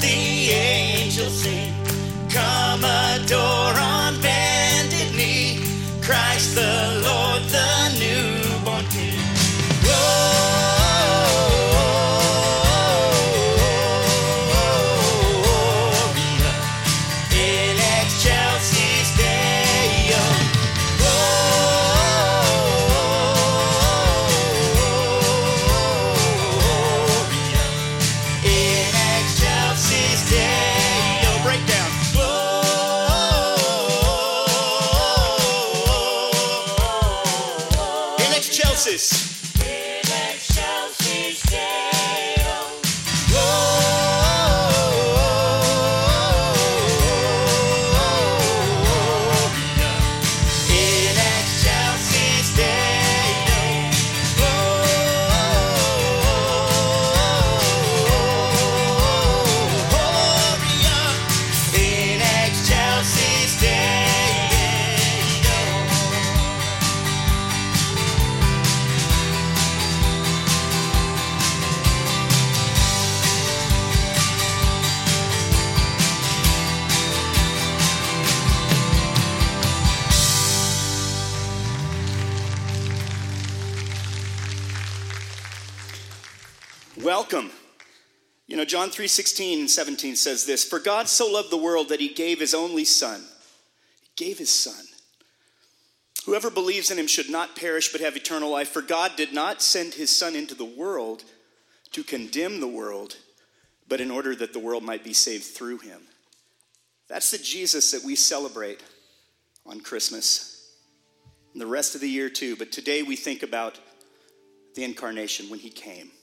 the angels sing. Come adore on bended knee. Christ the Lord, the In Welcome. You know, John 3:16 and 17 says this, "For God so loved the world that he gave his only son. He gave his son. Whoever believes in him should not perish but have eternal life, for God did not send his son into the world to condemn the world, but in order that the world might be saved through him." That's the Jesus that we celebrate on Christmas. And the rest of the year too, but today we think about the incarnation when he came.